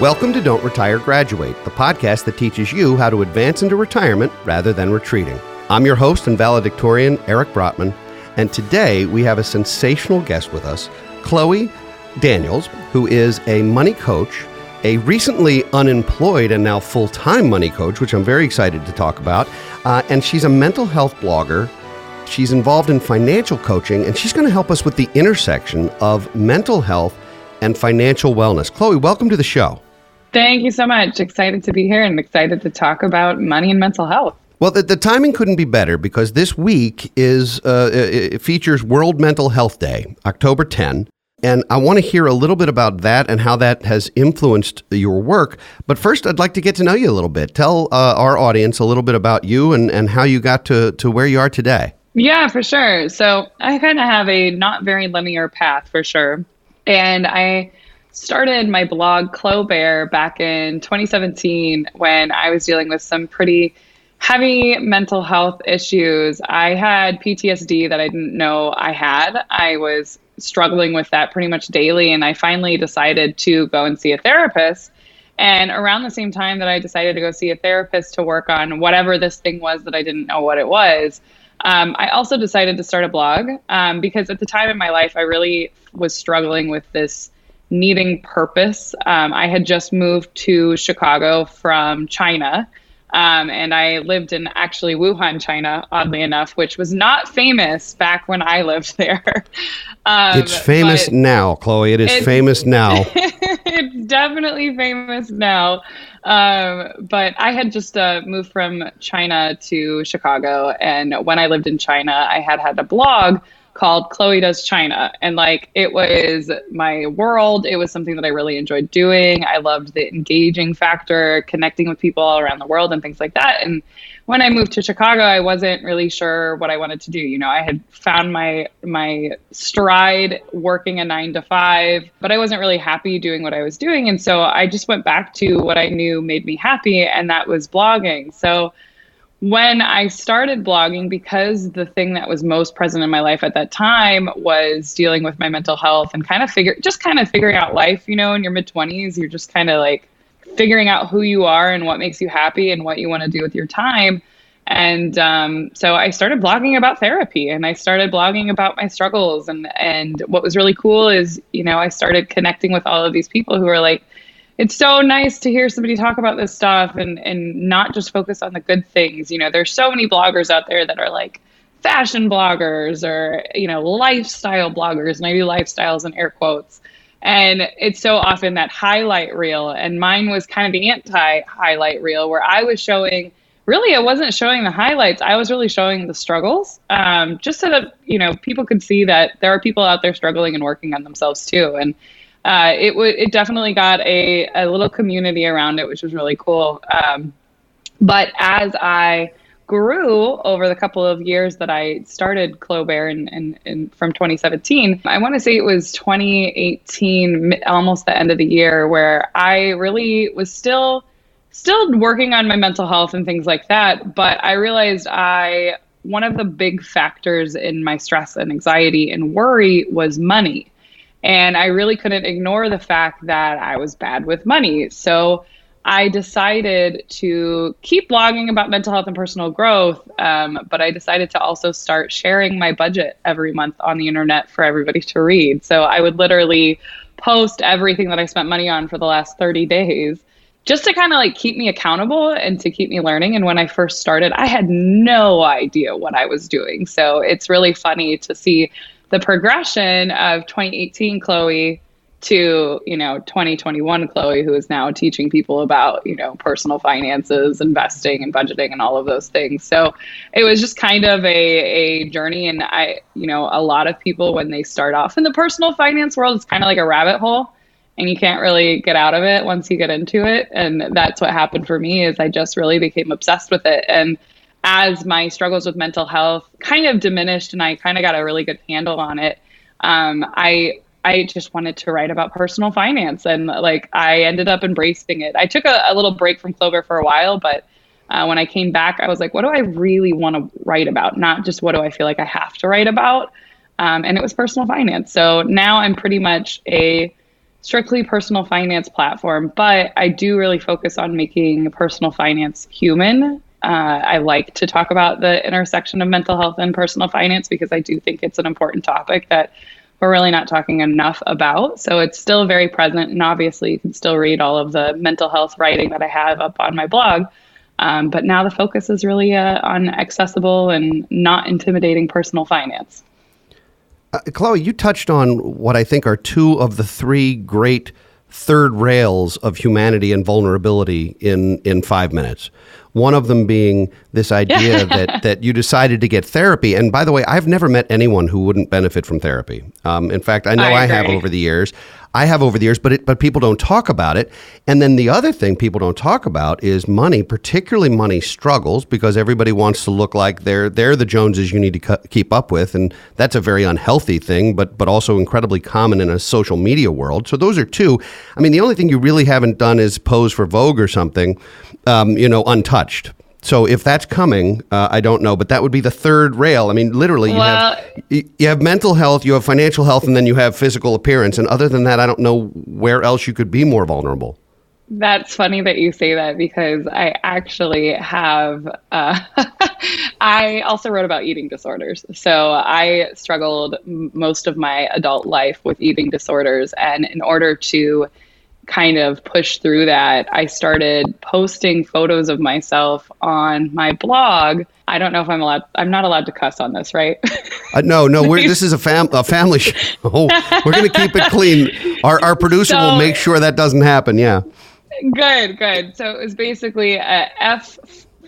Welcome to Don't Retire Graduate, the podcast that teaches you how to advance into retirement rather than retreating. I'm your host and valedictorian, Eric Brotman, and today we have a sensational guest with us, Chloe Daniels, who is a money coach, a recently unemployed and now full time money coach, which I'm very excited to talk about. Uh, and she's a mental health blogger. She's involved in financial coaching, and she's going to help us with the intersection of mental health and financial wellness. Chloe, welcome to the show. Thank you so much. Excited to be here and excited to talk about money and mental health. Well, the, the timing couldn't be better because this week is uh, it features World Mental Health Day, October 10. And I want to hear a little bit about that and how that has influenced your work. But first, I'd like to get to know you a little bit. Tell uh, our audience a little bit about you and, and how you got to, to where you are today. Yeah, for sure. So I kind of have a not very linear path for sure. And I started my blog, Clobare, back in 2017 when I was dealing with some pretty heavy mental health issues. I had PTSD that I didn't know I had. I was struggling with that pretty much daily, and I finally decided to go and see a therapist. And around the same time that I decided to go see a therapist to work on whatever this thing was that I didn't know what it was, um, I also decided to start a blog um, because at the time in my life, I really was struggling with this needing purpose. Um, I had just moved to Chicago from China. Um, and I lived in actually Wuhan, China, oddly enough, which was not famous back when I lived there. Um, it's famous now, Chloe. It is famous now. it's definitely famous now. Um, but I had just uh, moved from China to Chicago. And when I lived in China, I had had a blog called Chloe Does China. And like it was my world. It was something that I really enjoyed doing. I loved the engaging factor, connecting with people all around the world and things like that. And when I moved to Chicago, I wasn't really sure what I wanted to do. You know, I had found my my stride working a 9 to 5, but I wasn't really happy doing what I was doing. And so I just went back to what I knew made me happy and that was blogging. So when I started blogging, because the thing that was most present in my life at that time was dealing with my mental health and kind of figure, just kind of figuring out life, you know, in your mid 20s, you're just kind of like figuring out who you are and what makes you happy and what you want to do with your time. And um, so I started blogging about therapy and I started blogging about my struggles. And, and what was really cool is, you know, I started connecting with all of these people who are like, it's so nice to hear somebody talk about this stuff and and not just focus on the good things. You know, there's so many bloggers out there that are like fashion bloggers or you know lifestyle bloggers, and I do lifestyles in air quotes. And it's so often that highlight reel, and mine was kind of the anti highlight reel where I was showing. Really, I wasn't showing the highlights. I was really showing the struggles, um, just so that you know people could see that there are people out there struggling and working on themselves too. And uh, it would it definitely got a, a little community around it, which was really cool. Um, but as I grew over the couple of years that I started Clobare and in, in, from 2017, I want to say it was 2018, almost the end of the year, where I really was still still working on my mental health and things like that. But I realized I one of the big factors in my stress and anxiety and worry was money. And I really couldn't ignore the fact that I was bad with money. So I decided to keep blogging about mental health and personal growth, um, but I decided to also start sharing my budget every month on the internet for everybody to read. So I would literally post everything that I spent money on for the last 30 days just to kind of like keep me accountable and to keep me learning. And when I first started, I had no idea what I was doing. So it's really funny to see the progression of 2018 Chloe to you know 2021 Chloe who is now teaching people about you know personal finances investing and budgeting and all of those things. So it was just kind of a, a journey. And I you know a lot of people when they start off in the personal finance world it's kind of like a rabbit hole and you can't really get out of it once you get into it. And that's what happened for me is I just really became obsessed with it. And as my struggles with mental health kind of diminished and I kind of got a really good handle on it, um, I I just wanted to write about personal finance and like I ended up embracing it. I took a, a little break from Clobare for a while, but uh, when I came back, I was like, what do I really want to write about? Not just what do I feel like I have to write about. Um, and it was personal finance. So now I'm pretty much a strictly personal finance platform, but I do really focus on making personal finance human. Uh, I like to talk about the intersection of mental health and personal finance because I do think it's an important topic that we're really not talking enough about. So it's still very present. And obviously, you can still read all of the mental health writing that I have up on my blog. Um, but now the focus is really uh, on accessible and not intimidating personal finance. Uh, Chloe, you touched on what I think are two of the three great third rails of humanity and vulnerability in, in five minutes. One of them being this idea that, that you decided to get therapy. And by the way, I've never met anyone who wouldn't benefit from therapy. Um, in fact, I know I, I have over the years. I have over the years, but it, but people don't talk about it. And then the other thing people don't talk about is money, particularly money struggles, because everybody wants to look like they're they're the Joneses you need to cu- keep up with, and that's a very unhealthy thing, but but also incredibly common in a social media world. So those are two. I mean, the only thing you really haven't done is pose for Vogue or something, um, you know, untouched. So if that's coming, uh, I don't know, but that would be the third rail. I mean, literally, you well, have you have mental health, you have financial health, and then you have physical appearance. And other than that, I don't know where else you could be more vulnerable. That's funny that you say that because I actually have. Uh, I also wrote about eating disorders. So I struggled most of my adult life with eating disorders, and in order to kind of push through that, I started posting photos of myself on my blog. I don't know if I'm allowed. I'm not allowed to cuss on this, right? uh, no, no. this is a, fam- a family show. We're going to keep it clean. Our, our producer so, will make sure that doesn't happen. Yeah. Good, good. So it was basically a F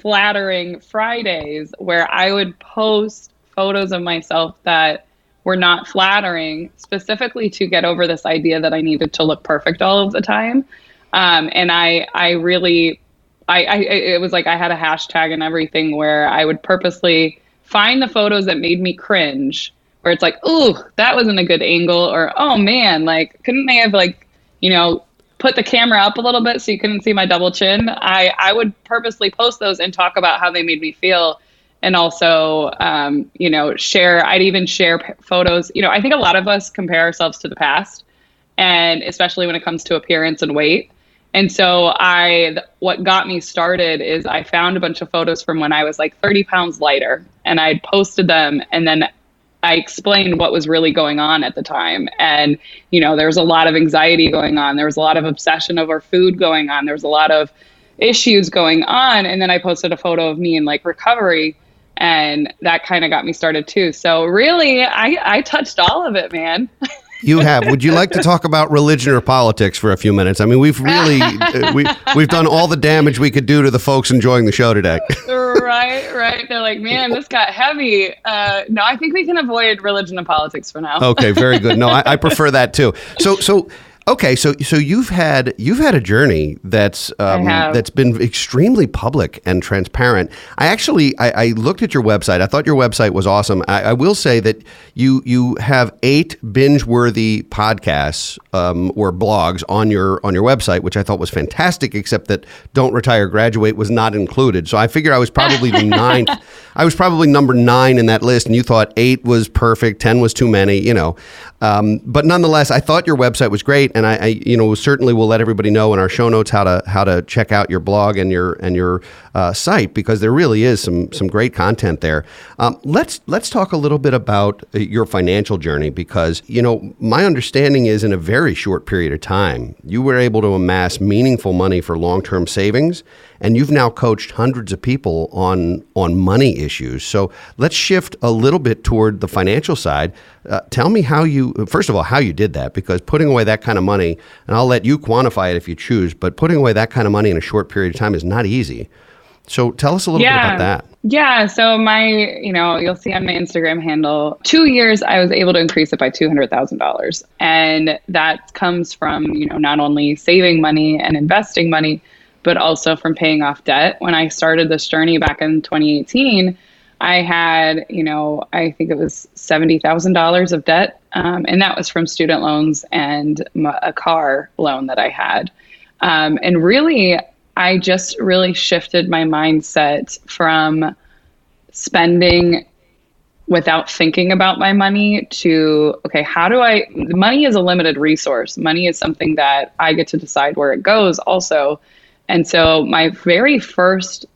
flattering Fridays where I would post photos of myself that were not flattering, specifically to get over this idea that I needed to look perfect all of the time. Um, and I, I really, I, I, it was like I had a hashtag and everything where I would purposely find the photos that made me cringe, where it's like, ooh, that wasn't a good angle, or oh man, like couldn't they have like, you know, put the camera up a little bit so you couldn't see my double chin? I, I would purposely post those and talk about how they made me feel and also um, you know share i'd even share p- photos you know i think a lot of us compare ourselves to the past and especially when it comes to appearance and weight. And so i th- what got me started is i found a bunch of photos from when i was like 30 pounds lighter and i posted them and then i explained what was really going on at the time. And you know there was a lot of anxiety going on. There was a lot of obsession over food going on. There was a lot of issues going on. And then i posted a photo of me in like recovery and that kind of got me started too. So really, I I touched all of it, man. You have. Would you like to talk about religion or politics for a few minutes? I mean, we've really uh, we we've done all the damage we could do to the folks enjoying the show today. right, right. They're like, man, this got heavy. Uh, no, I think we can avoid religion and politics for now. okay, very good. No, I, I prefer that too. So, so Okay, so so you've had you've had a journey that's um, that's been extremely public and transparent. I actually I, I, looked at your website. I thought your website was awesome. I, I will say that you you have eight binge worthy podcasts um, or blogs on your on your website, which I thought was fantastic. Except that "Don't Retire, Graduate" was not included. So I figure I was probably the ninth. I was probably number nine in that list, and you thought eight was perfect, ten was too many. You know, um, but nonetheless, I thought your website was great, and I, I, you know, certainly will let everybody know in our show notes how to how to check out your blog and your and your uh, site because there really is some some great content there. Um, let's let's talk a little bit about uh, your financial journey because you know my understanding is in a very short period of time you were able to amass meaningful money for long term savings and you've now coached hundreds of people on on money issues. So let's shift a little bit toward the financial side. Uh, tell me how you first of all how you did that because putting away that kind of money, and I'll let you quantify it if you choose, but putting away that kind of money in a short period of time is not easy. So tell us a little yeah. bit about that. Yeah. So my, you know, you'll see on my Instagram handle, two years I was able to increase it by two hundred thousand dollars, and that comes from you know not only saving money and investing money, but also from paying off debt. When I started this journey back in 2018, I had, you know, I think it was $70,000 of debt. Um, and that was from student loans and a car loan that I had. Um, and really, I just really shifted my mindset from spending without thinking about my money to okay how do i money is a limited resource money is something that i get to decide where it goes also and so my very first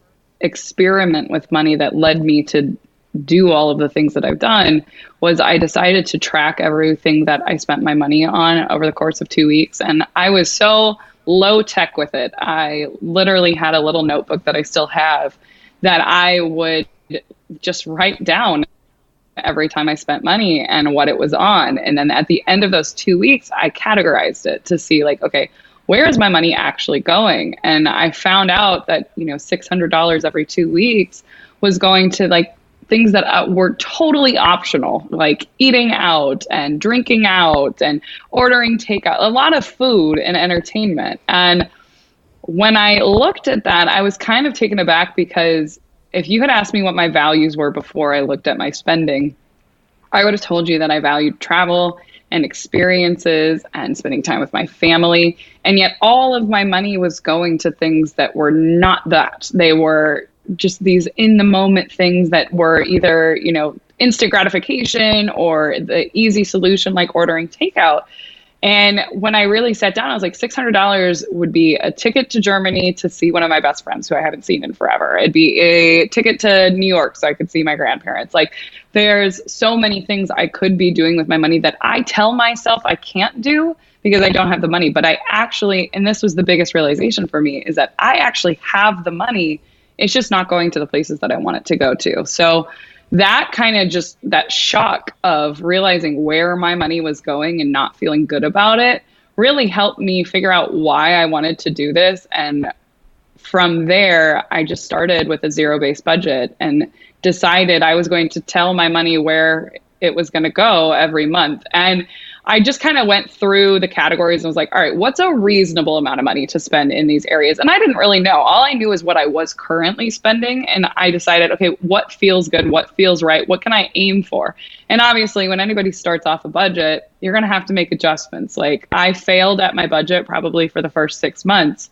experiment with money that led me to do all of the things that I've done was I decided to track everything that I spent my money on over the course of 2 weeks and I was so low tech with it. I literally had a little notebook that I still have that I would just write down every time I spent money and what it was on. And then at the end of those two weeks, I categorized it to see, like, okay, where is my money actually going? And I found out that, you know, $600 every two weeks was going to like things that uh, were totally optional, like eating out and drinking out and ordering takeout, a lot of food and entertainment. And when I looked at that, I was kind of taken aback because if you had asked me what my values were before I looked at my spending, I would have told you that I valued travel and experiences and spending time with my family. And yet, all of my money was going to things that were not that. They were just these in the moment things that were either, you know, instant gratification or the easy solution like ordering takeout. And when I really sat down, I was like, $600 would be a ticket to Germany to see one of my best friends who I haven't seen in forever. It'd be a ticket to New York so I could see my grandparents. Like, there's so many things I could be doing with my money that I tell myself I can't do because I don't have the money. But I actually, and this was the biggest realization for me, is that I actually have the money. It's just not going to the places that I want it to go to. So, that kind of just that shock of realizing where my money was going and not feeling good about it really helped me figure out why I wanted to do this. And from there, I just started with a zero based budget and decided I was going to tell my money where it was going to go every month. And I just kind of went through the categories and was like, all right, what's a reasonable amount of money to spend in these areas? And I didn't really know. All I knew is what I was currently spending. And I decided, okay, what feels good? What feels right? What can I aim for? And obviously, when anybody starts off a budget, you're going to have to make adjustments. Like, I failed at my budget probably for the first six months.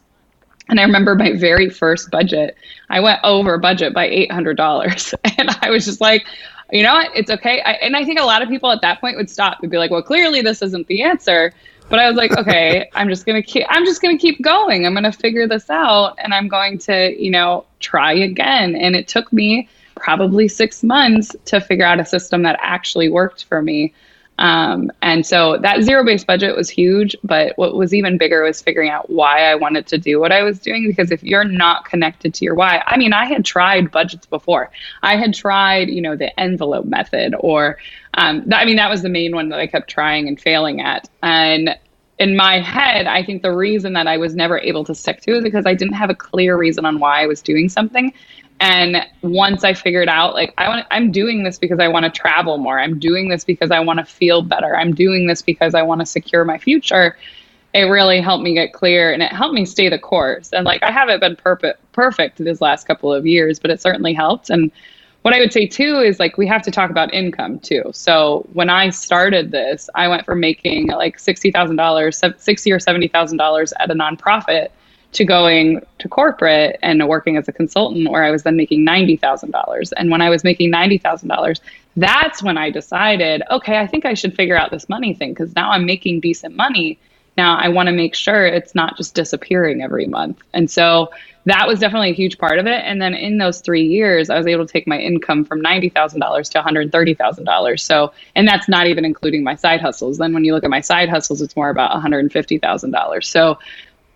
And I remember my very first budget, I went over budget by $800. And I was just like, you know what? It's okay. I, and I think a lot of people at that point would stop and be like, well, clearly this isn't the answer. But I was like, okay, I'm just gonna keep. I'm just gonna keep going. I'm gonna figure this out, and I'm going to, you know, try again. And it took me probably six months to figure out a system that actually worked for me. Um, and so that zero based budget was huge. But what was even bigger was figuring out why I wanted to do what I was doing. Because if you're not connected to your why, I mean, I had tried budgets before. I had tried, you know, the envelope method, or um, th- I mean, that was the main one that I kept trying and failing at. And in my head, I think the reason that I was never able to stick to it is because I didn't have a clear reason on why I was doing something. And once I figured out, like, I want, I'm doing this because I want to travel more. I'm doing this because I want to feel better. I'm doing this because I want to secure my future. It really helped me get clear and it helped me stay the course. And like, I haven't been perfect, perfect this last couple of years, but it certainly helped. And what I would say too is like, we have to talk about income too. So when I started this, I went from making like $60,000, 60 or $70,000 at a nonprofit to going to corporate and working as a consultant where I was then making $90,000. And when I was making $90,000, that's when I decided, okay, I think I should figure out this money thing because now I'm making decent money. Now I want to make sure it's not just disappearing every month. And so that was definitely a huge part of it. And then in those three years, I was able to take my income from $90,000 to $130,000. So, and that's not even including my side hustles. Then when you look at my side hustles, it's more about $150,000. So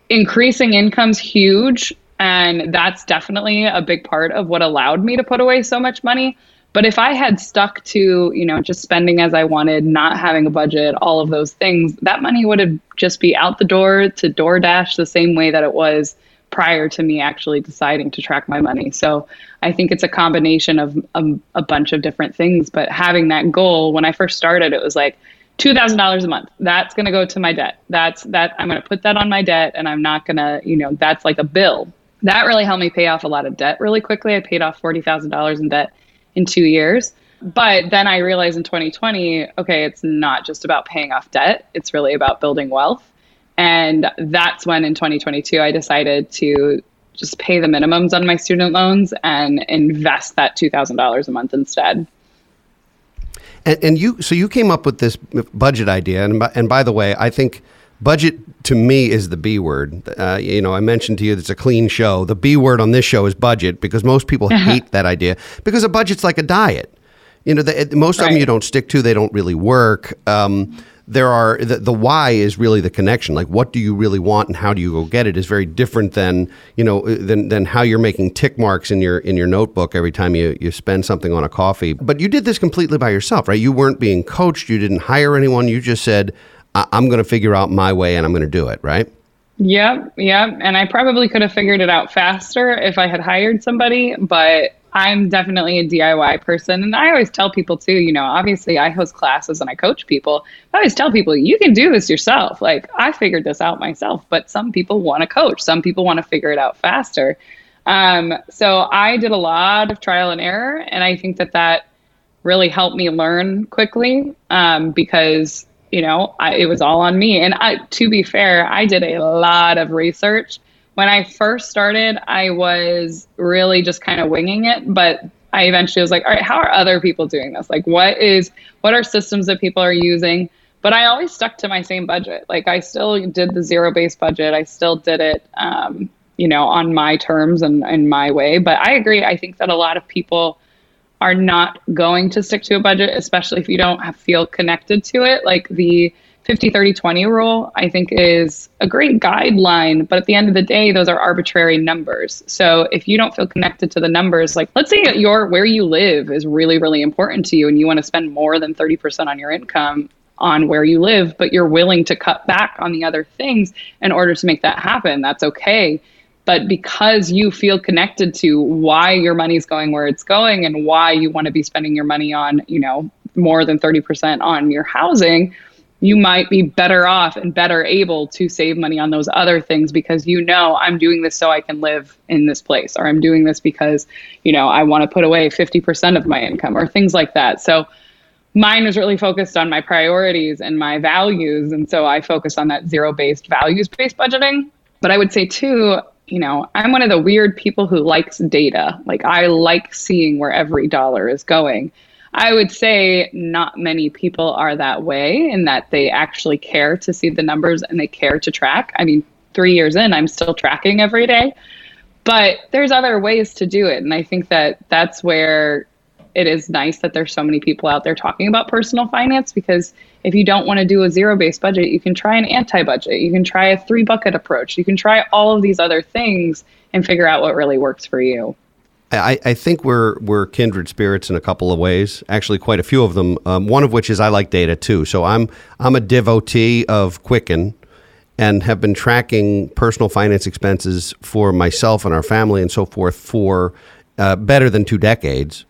increasing income's huge and that's definitely a big part of what allowed me to put away so much money but if i had stuck to you know just spending as i wanted not having a budget all of those things that money would have just be out the door to doordash the same way that it was prior to me actually deciding to track my money. So i think it's a combination of a, a bunch of different things but having that goal when i first started it was like $2000 a month. That's going to go to my debt. That's that i'm going to put that on my debt and i'm not going to you know that's like a bill. That really helped me pay off a lot of debt really quickly. I paid off $40000 in debt in two years. But then i realized in 2020 okay it's not just about paying off debt. It's really about building wealth and that's when in 2022 i decided to just pay the minimums on my student loans and invest that $2000 a month instead And, and you, so you came up with this budget idea, and by, and by the way, I think budget to me is the B word. Uh, you know, I mentioned to you it's a clean show. The B word on this show is budget because most people hate that idea because a budget's like a diet. You know, the, most right. of them you don't stick to; they don't really work. Um, there are the, the why is really the connection. Like, what do you really want, and how do you go get it? Is very different than you know uh, than than how you're making tick marks in your in your notebook every time you you spend something on a coffee. But you did this completely by yourself, right? You weren't being coached. You didn't hire anyone. You just said, "I'm going to figure out my way, and I'm going to do it." Right? Yep, yep. And I probably could have figured it out faster if I had hired somebody, but I'm definitely a DIY person. And I always tell people too, you know, obviously I host classes and I coach people. I always tell people, you can do this yourself. Like I figured this out myself, but some people want to coach, some people want to figure it out faster. Um, so I did a lot of trial and error. And I think that that really helped me learn quickly um, because, you know, I, it was all on me. And I, to be fair, I did a lot of research when I first started, I was really just kind of winging it, but I eventually was like, all right, how are other people doing this? Like, what is, what are systems that people are using? But I always stuck to my same budget. Like, I still did the zero based budget. I still did it, um, you know, on my terms and in my way. But I agree. I think that a lot of people are not going to stick to a budget, especially if you don't have, feel connected to it. Like the 50 30 20 rule i think is a great guideline but at the end of the day those are arbitrary numbers. So if you don't feel connected to the numbers like let's say your where you live is really really important to you and you want to spend more than 30% on your income on where you live but you're willing to cut back on the other things in order to make that happen that's okay. But because you feel connected to why your money is going where it's going and why you want to be spending your money on you know more than 30% on your housing you might be better off and better able to save money on those other things because you know I'm doing this so I can live in this place or I'm doing this because you know I want to put away 50% of my income or things like that. So mine was really focused on my priorities and my values and so I focused on that zero-based values-based budgeting. But I would say too, you know, I'm one of the weird people who likes data. Like I like seeing where every dollar is going. I would say not many people are that way in that they actually care to see the numbers and they care to track. I mean, three years in, I'm still tracking every day, but there's other ways to do it. And I think that that's where it is nice that there's so many people out there talking about personal finance because if you don't want to do a zero based budget, you can try an anti budget, you can try a three bucket approach, you can try all of these other things and figure out what really works for you. I, I, think we're we're kindred spirits in a couple of ways. Actually, quite a few of them. Um, one of which is I like data too. So I'm I'm a devotee of Quicken, and have been tracking personal finance expenses for myself and our family and so forth for uh, better than two decades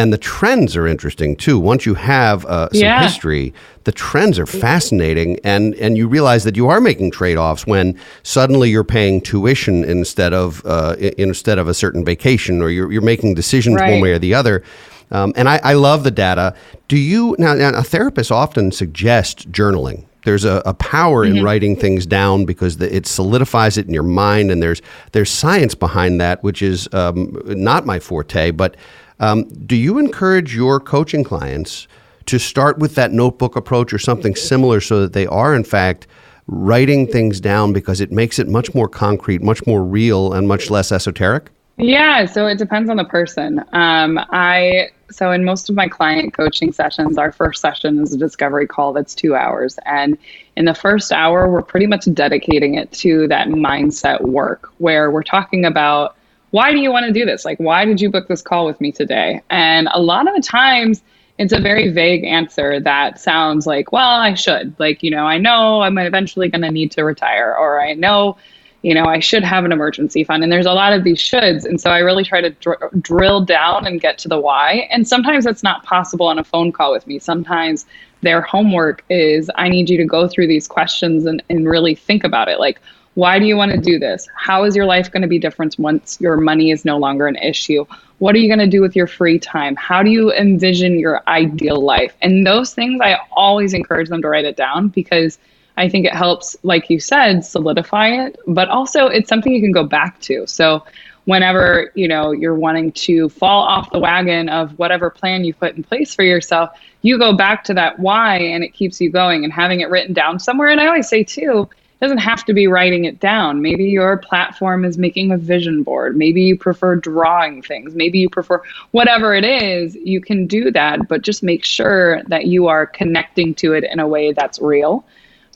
and the trends are interesting too. Once you have uh, some yeah. history, the trends are fascinating, and and you realize that you are making trade offs when suddenly you're paying tuition instead of uh, instead of a certain vacation, or you're you're making decisions right. one way or the other. Um, and I, I, love the data. Do you now, now? A therapist often suggests journaling. There's a, a power mm-hmm. in writing things down because the, it solidifies it in your mind, and there's there's science behind that, which is um, not my forte, but um, do you encourage your coaching clients to start with that notebook approach or something similar so that they are, in fact, writing things down because it makes it much more concrete, much more real, and much less esoteric? Yeah, so it depends on the person. Um, I so in most of my client coaching sessions, our first session is a discovery call that's two hours, and in the first hour, we're pretty much dedicating it to that mindset work where we're talking about why do you want to do this? Like, why did you book this call with me today? And a lot of the times, it's a very vague answer that sounds like, well, I should. Like, you know, I know I'm eventually going to need to retire, or I know, you know, I should have an emergency fund. And there's a lot of these shoulds. And so I really try to dr- drill down and get to the why. And sometimes it's not possible on a phone call with me. Sometimes their homework is I need you to go through these questions and, and really think about it. Like, why do you want to do this? How is your life going to be different once your money is no longer an issue? What are you going to do with your free time? How do you envision your ideal life? And those things, I always encourage them to write it down because I think it helps, like you said, solidify it, but also it's something you can go back to. So whenever you know you're wanting to fall off the wagon of whatever plan you put in place for yourself you go back to that why and it keeps you going and having it written down somewhere and i always say too doesn't have to be writing it down. Maybe your platform is making a vision board. Maybe you prefer drawing things. Maybe you prefer whatever it is you can do that but just make sure that you are connecting to it in a way that's real.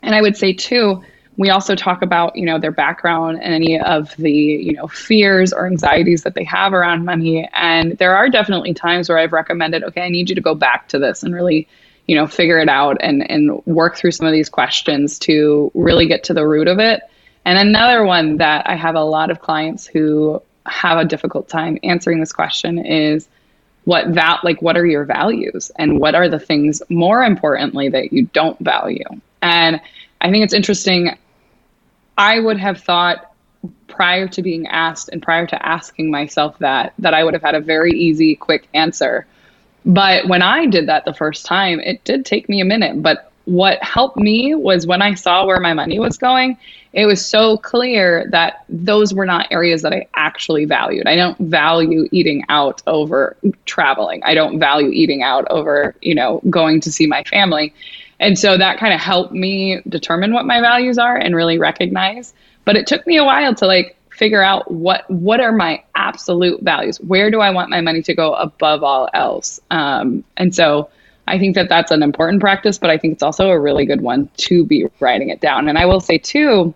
And i would say too we also talk about you know their background and any of the you know fears or anxieties that they have around money. And there are definitely times where i've recommended okay i need you to go back to this and really you know figure it out and and work through some of these questions to really get to the root of it and another one that i have a lot of clients who have a difficult time answering this question is what that like what are your values and what are the things more importantly that you don't value and I think it's interesting. I would have thought prior to being asked and prior to asking myself that that I would have had a very easy quick answer. But when I did that the first time, it did take me a minute, but what helped me was when I saw where my money was going, it was so clear that those were not areas that I actually valued. I don't value eating out over traveling. I don't value eating out over, you know, going to see my family. And so that kind of helped me determine what my values are and really recognize. But it took me a while to like figure out what what are my absolute values. Where do I want my money to go above all else? Um, and so I think that that's an important practice, but I think it's also a really good one to be writing it down. And I will say too,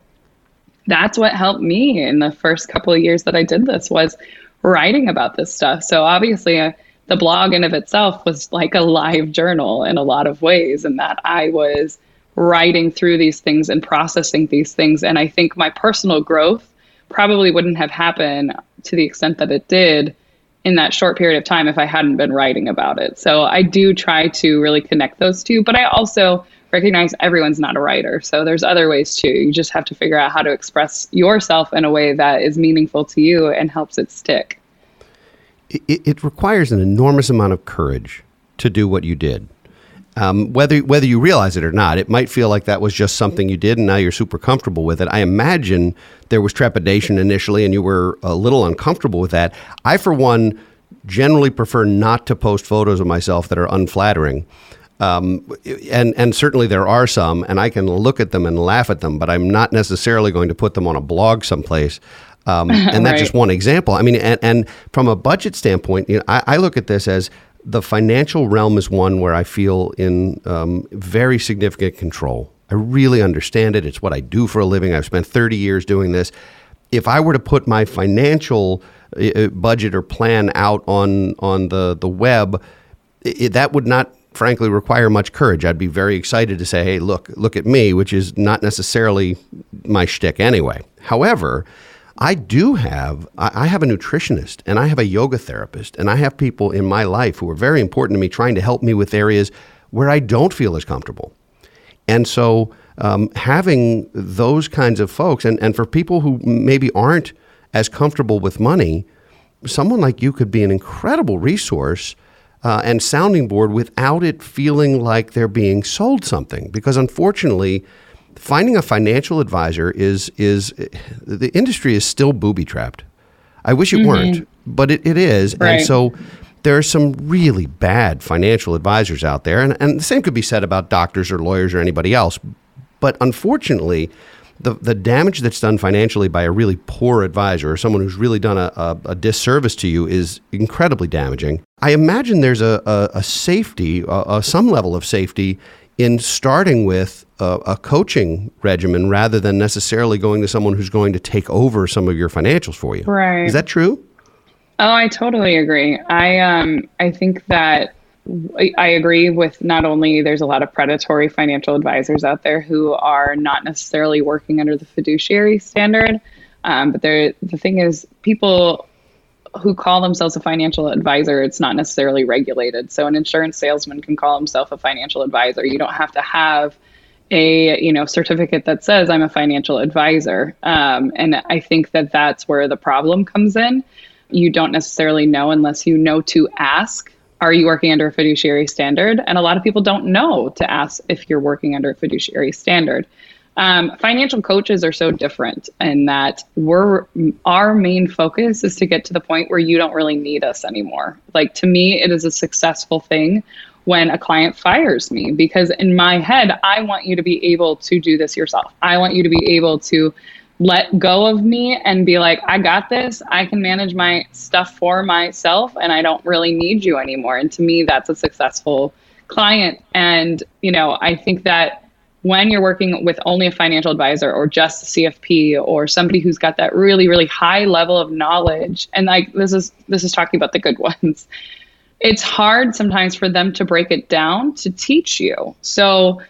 that's what helped me in the first couple of years that I did this was writing about this stuff. So obviously. Uh, the blog in of itself was like a live journal in a lot of ways and that I was writing through these things and processing these things and I think my personal growth probably wouldn't have happened to the extent that it did in that short period of time if I hadn't been writing about it. So I do try to really connect those two, but I also recognize everyone's not a writer. So there's other ways too. You just have to figure out how to express yourself in a way that is meaningful to you and helps it stick it, it requires an enormous amount of courage to do what you did. Um, whether whether you realize it or not, it might feel like that was just something you did, and now you're super comfortable with it. I imagine there was trepidation initially, and you were a little uncomfortable with that. I, for one, generally prefer not to post photos of myself that are unflattering. Um, and and certainly there are some, and I can look at them and laugh at them, but I'm not necessarily going to put them on a blog someplace. Um, and that's right. just one example. I mean, and, and from a budget standpoint, you know, I, I, look at this as the financial realm is one where I feel in um, very significant control. I really understand it. It's what I do for a living. I've spent 30 years doing this. If I were to put my financial uh, uh budget or plan out on on the the web, it, that would not frankly require much courage. I'd be very excited to say, "Hey, look, look at me," which is not necessarily my shtick anyway. However, I do have I have a nutritionist and I have a yoga therapist and I have people in my life who are very important to me trying to help me with areas where I don't feel as comfortable. And so um, having those kinds of folks and, and for people who maybe aren't as comfortable with money, someone like you could be an incredible resource uh, and sounding board without it feeling like they're being sold something. Because unfortunately, finding a financial advisor is is the industry is still booby trapped. I wish it mm-hmm. weren't, but it, it is. Right. And so there are some really bad financial advisors out there. And, and the same could be said about doctors or lawyers or anybody else. But unfortunately, the, the damage that's done financially by a really poor advisor or someone who's really done a, a, a disservice to you is incredibly damaging. I imagine there's a, a, a safety, some level of safety in starting with a, a, coaching regimen rather than necessarily going to someone who's going to take over some of your financials for you. Right. Is that true? Oh, I totally agree. I um I think that I agree with not only there's a lot of predatory financial advisors out there who are not necessarily working under the fiduciary standard, um, but there the thing is people who call themselves a financial advisor, it's not necessarily regulated. So an insurance salesman can call himself a financial advisor. You don't have to have a you know certificate that says I'm a financial advisor. Um, and I think that that's where the problem comes in. You don't necessarily know unless you know to ask. Are you working under a fiduciary standard? And a lot of people don't know to ask if you're working under a fiduciary standard. Um, financial coaches are so different in that we're our main focus is to get to the point where you don't really need us anymore. Like to me, it is a successful thing when a client fires me because in my head, I want you to be able to do this yourself. I want you to be able to let go of me and be like, I got this. I can manage my stuff for myself and I don't really need you anymore. And to me, that's a successful client. And, you know, I think that when you're working with only a financial advisor or just a CFP or somebody who's got that really really high level of knowledge and like this is this is talking about the good ones it's hard sometimes for them to break it down to teach you. So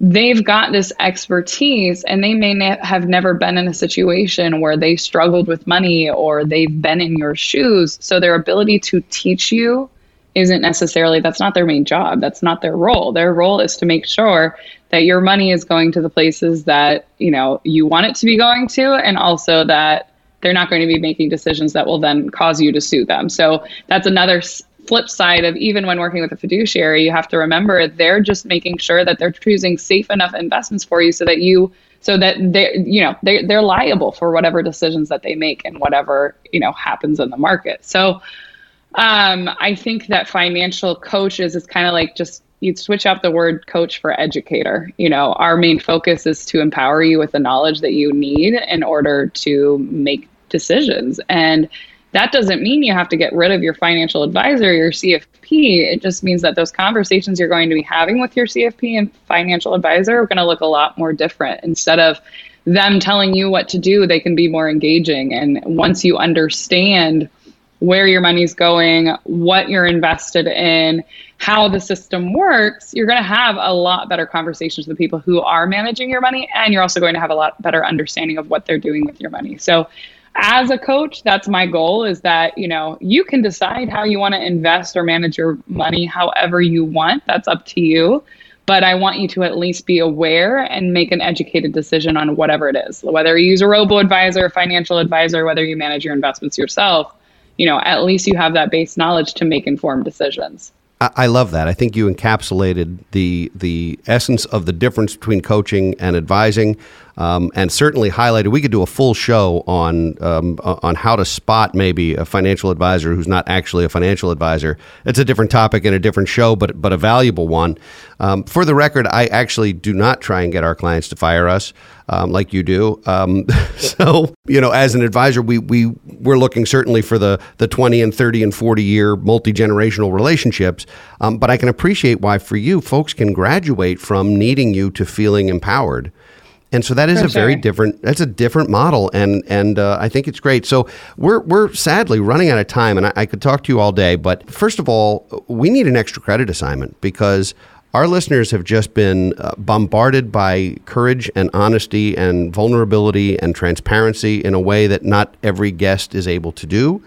they've got this expertise and they may ne- have never been in a situation where they struggled with money or they've been in your shoes. So their ability to teach you isn't necessarily that's not their main job. That's not their role. Their role is to make sure that your money is going to the places that you know you want it to be going to and also that they're not going to be making decisions that will then cause you to sue them. So that's another flip side of even when working with a fiduciary you have to remember they're just making sure that they're choosing safe enough investments for you so that you so that they you know they they're liable for whatever decisions that they make and whatever you know happens in the market. So um, I think that financial coaches is kind of like just you'd switch out the word coach for educator. You know, our main focus is to empower you with the knowledge that you need in order to make decisions. And that doesn't mean you have to get rid of your financial advisor, your CFP. It just means that those conversations you're going to be having with your CFP and financial advisor are going to look a lot more different. Instead of them telling you what to do, they can be more engaging. And once you understand where your money's going, what you're invested in, how the system works, you're going to have a lot better conversations with the people who are managing your money. And you're also going to have a lot better understanding of what they're doing with your money. So, as a coach, that's my goal is that, you know, you can decide how you want to invest or manage your money however you want. That's up to you. But I want you to at least be aware and make an educated decision on whatever it is, whether you use a robo advisor, a financial advisor, whether you manage your investments yourself you know, at least you have that base knowledge to make informed decisions. I love that. I think you encapsulated the the essence of the difference between coaching and advising um, and certainly highlighted. We could do a full show on um, on how to spot maybe a financial advisor who's not actually a financial advisor. It's a different topic and a different show, but but a valuable one. Um, for the record, I actually do not try and get our clients to fire us um, like you do. Um, so you know, as an advisor, we we we're looking certainly for the the twenty and thirty and forty year multi generational relationships. Um, but I can appreciate why for you, folks can graduate from needing you to feeling empowered. And so that is For a very different. That's a different model, and and uh, I think it's great. So we're we're sadly running out of time, and I, I could talk to you all day. But first of all, we need an extra credit assignment because our listeners have just been uh, bombarded by courage and honesty and vulnerability and transparency in a way that not every guest is able to do.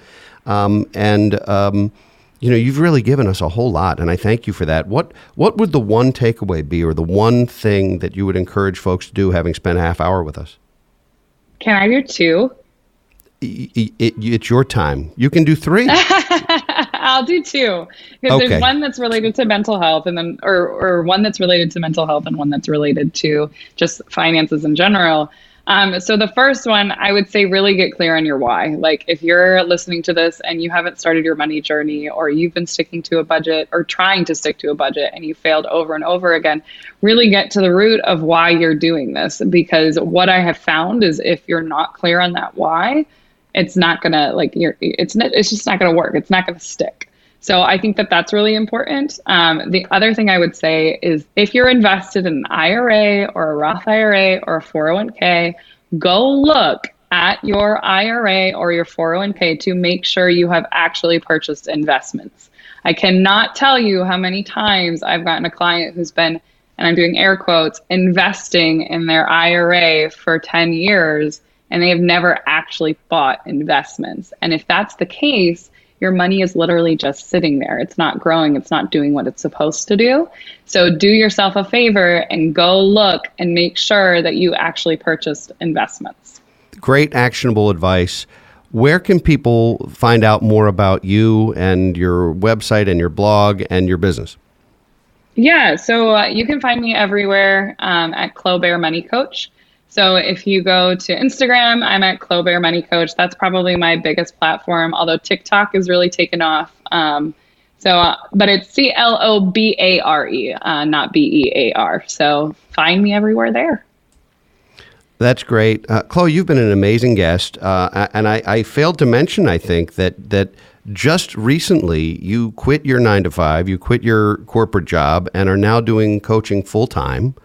Um, and um, you know, you've really given us a whole lot, and I thank you for that. What what would the one takeaway be, or the one thing that you would encourage folks to do, having spent a half hour with us? Can I do two? It, it, it's your time. You can do three. I'll do two because okay. there's one that's related to mental health, and then or or one that's related to mental health, and one that's related to just finances in general. Um, so the first one, I would say really get clear on your why. Like if you're listening to this and you haven't started your money journey or you've been sticking to a budget or trying to stick to a budget and you failed over and over again, really get to the root of why you're doing this. Because what I have found is if you're not clear on that why, it's not gonna like you're it's not it's just not gonna work. It's not gonna stick. So I think that that's really important. Um, the other thing I would say is if you're invested in an IRA or a Roth IRA or a 401k, go look at your IRA or your 401k to make sure you have actually purchased investments. I cannot tell you how many times I've gotten a client who's been, and I'm doing air quotes, investing in their IRA for 10 years and they have never actually bought investments. And if that's the case, your money is literally just sitting there. It's not growing, it's not doing what it's supposed to do. So do yourself a favor and go look and make sure that you actually purchased investments. Great actionable advice. Where can people find out more about you and your website and your blog and your business? Yeah, so uh, you can find me everywhere um, at Clobare Money Coach. So if you go to Instagram, I'm at Clobare Money Coach. That's probably my biggest platform, although TikTok is really taken off. Um, so, uh, but it's C L O B A R E, uh, not B E A R. So find me everywhere there. That's great, uh, Chloe. You've been an amazing guest, uh, and I, I, failed to mention. I think that that just recently you quit your nine to five, you quit your corporate job, and are now doing coaching full time.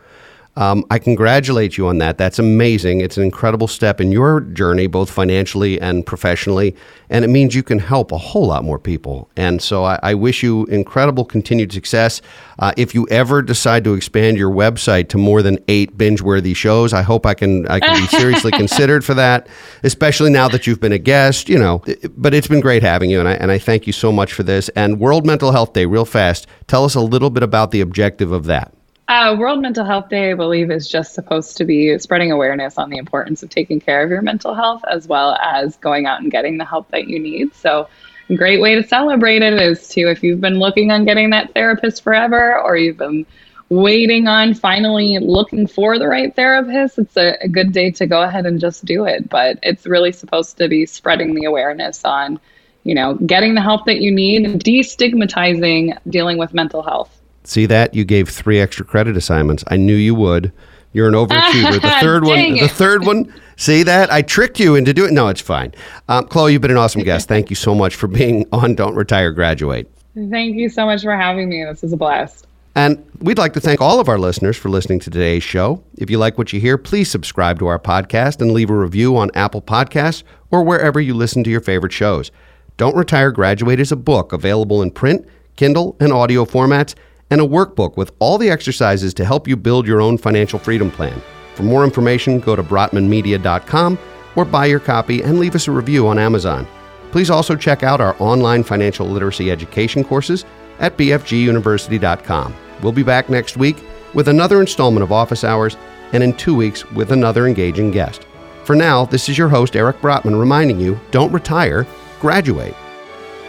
Um, I congratulate you on that. That's amazing. It's an incredible step in your journey, both financially and professionally. And it means you can help a whole lot more people. And so I, I wish you incredible continued success. Uh, if you ever decide to expand your website to more than eight binge-worthy shows, I hope I can I can be seriously considered for that. Especially now that you've been a guest, you know. But it's been great having you, and I and I thank you so much for this. And World Mental Health Day, real fast. Tell us a little bit about the objective of that. Uh, World Mental Health Day, I believe, is just supposed to be spreading awareness on the importance of taking care of your mental health as well as going out and getting the help that you need. So, a great way to celebrate it is to, if you've been looking on getting that therapist forever or you've been waiting on finally looking for the right therapist, it's a, a good day to go ahead and just do it. But it's really supposed to be spreading the awareness on, you know, getting the help that you need and destigmatizing dealing with mental health. See that? You gave three extra credit assignments. I knew you would. You're an overachiever. The third one, it. the third one. See that? I tricked you into doing. It. No, it's fine. Um, Chloe, you've been an awesome guest. Thank you so much for being on Don't Retire, Graduate. Thank you so much for having me. This is a blast. And we'd like to thank all of our listeners for listening to today's show. If you like what you hear, please subscribe to our podcast and leave a review on Apple Podcasts or wherever you listen to your favorite shows. Don't Retire, Graduate is a book available in print, Kindle, and audio formats and a workbook with all the exercises to help you build your own financial freedom plan. For more information, go to brotmanmedia.com or buy your copy and leave us a review on Amazon. Please also check out our online financial literacy education courses at bfguniversity.com. We'll be back next week with another installment of Office Hours and in two weeks with another engaging guest. For now, this is your host, Eric Brotman, reminding you don't retire, graduate.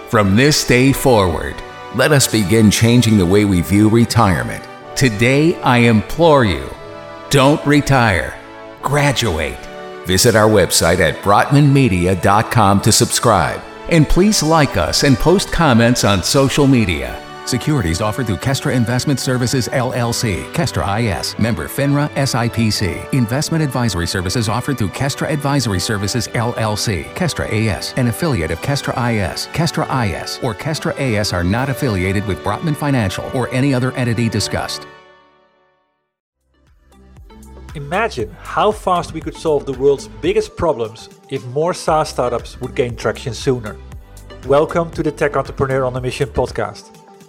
From this day forward, let us begin changing the way we view retirement. Today, I implore you don't retire, graduate. Visit our website at brotmanmedia.com to subscribe. And please like us and post comments on social media. Securities offered through Kestra Investment Services LLC, Kestra IS, member FINRA SIPC. Investment advisory services offered through Kestra Advisory Services LLC, Kestra AS, an affiliate of Kestra IS. Kestra IS or Kestra AS are not affiliated with Brotman Financial or any other entity discussed. Imagine how fast we could solve the world's biggest problems if more SaaS startups would gain traction sooner. Welcome to the Tech Entrepreneur on a Mission podcast.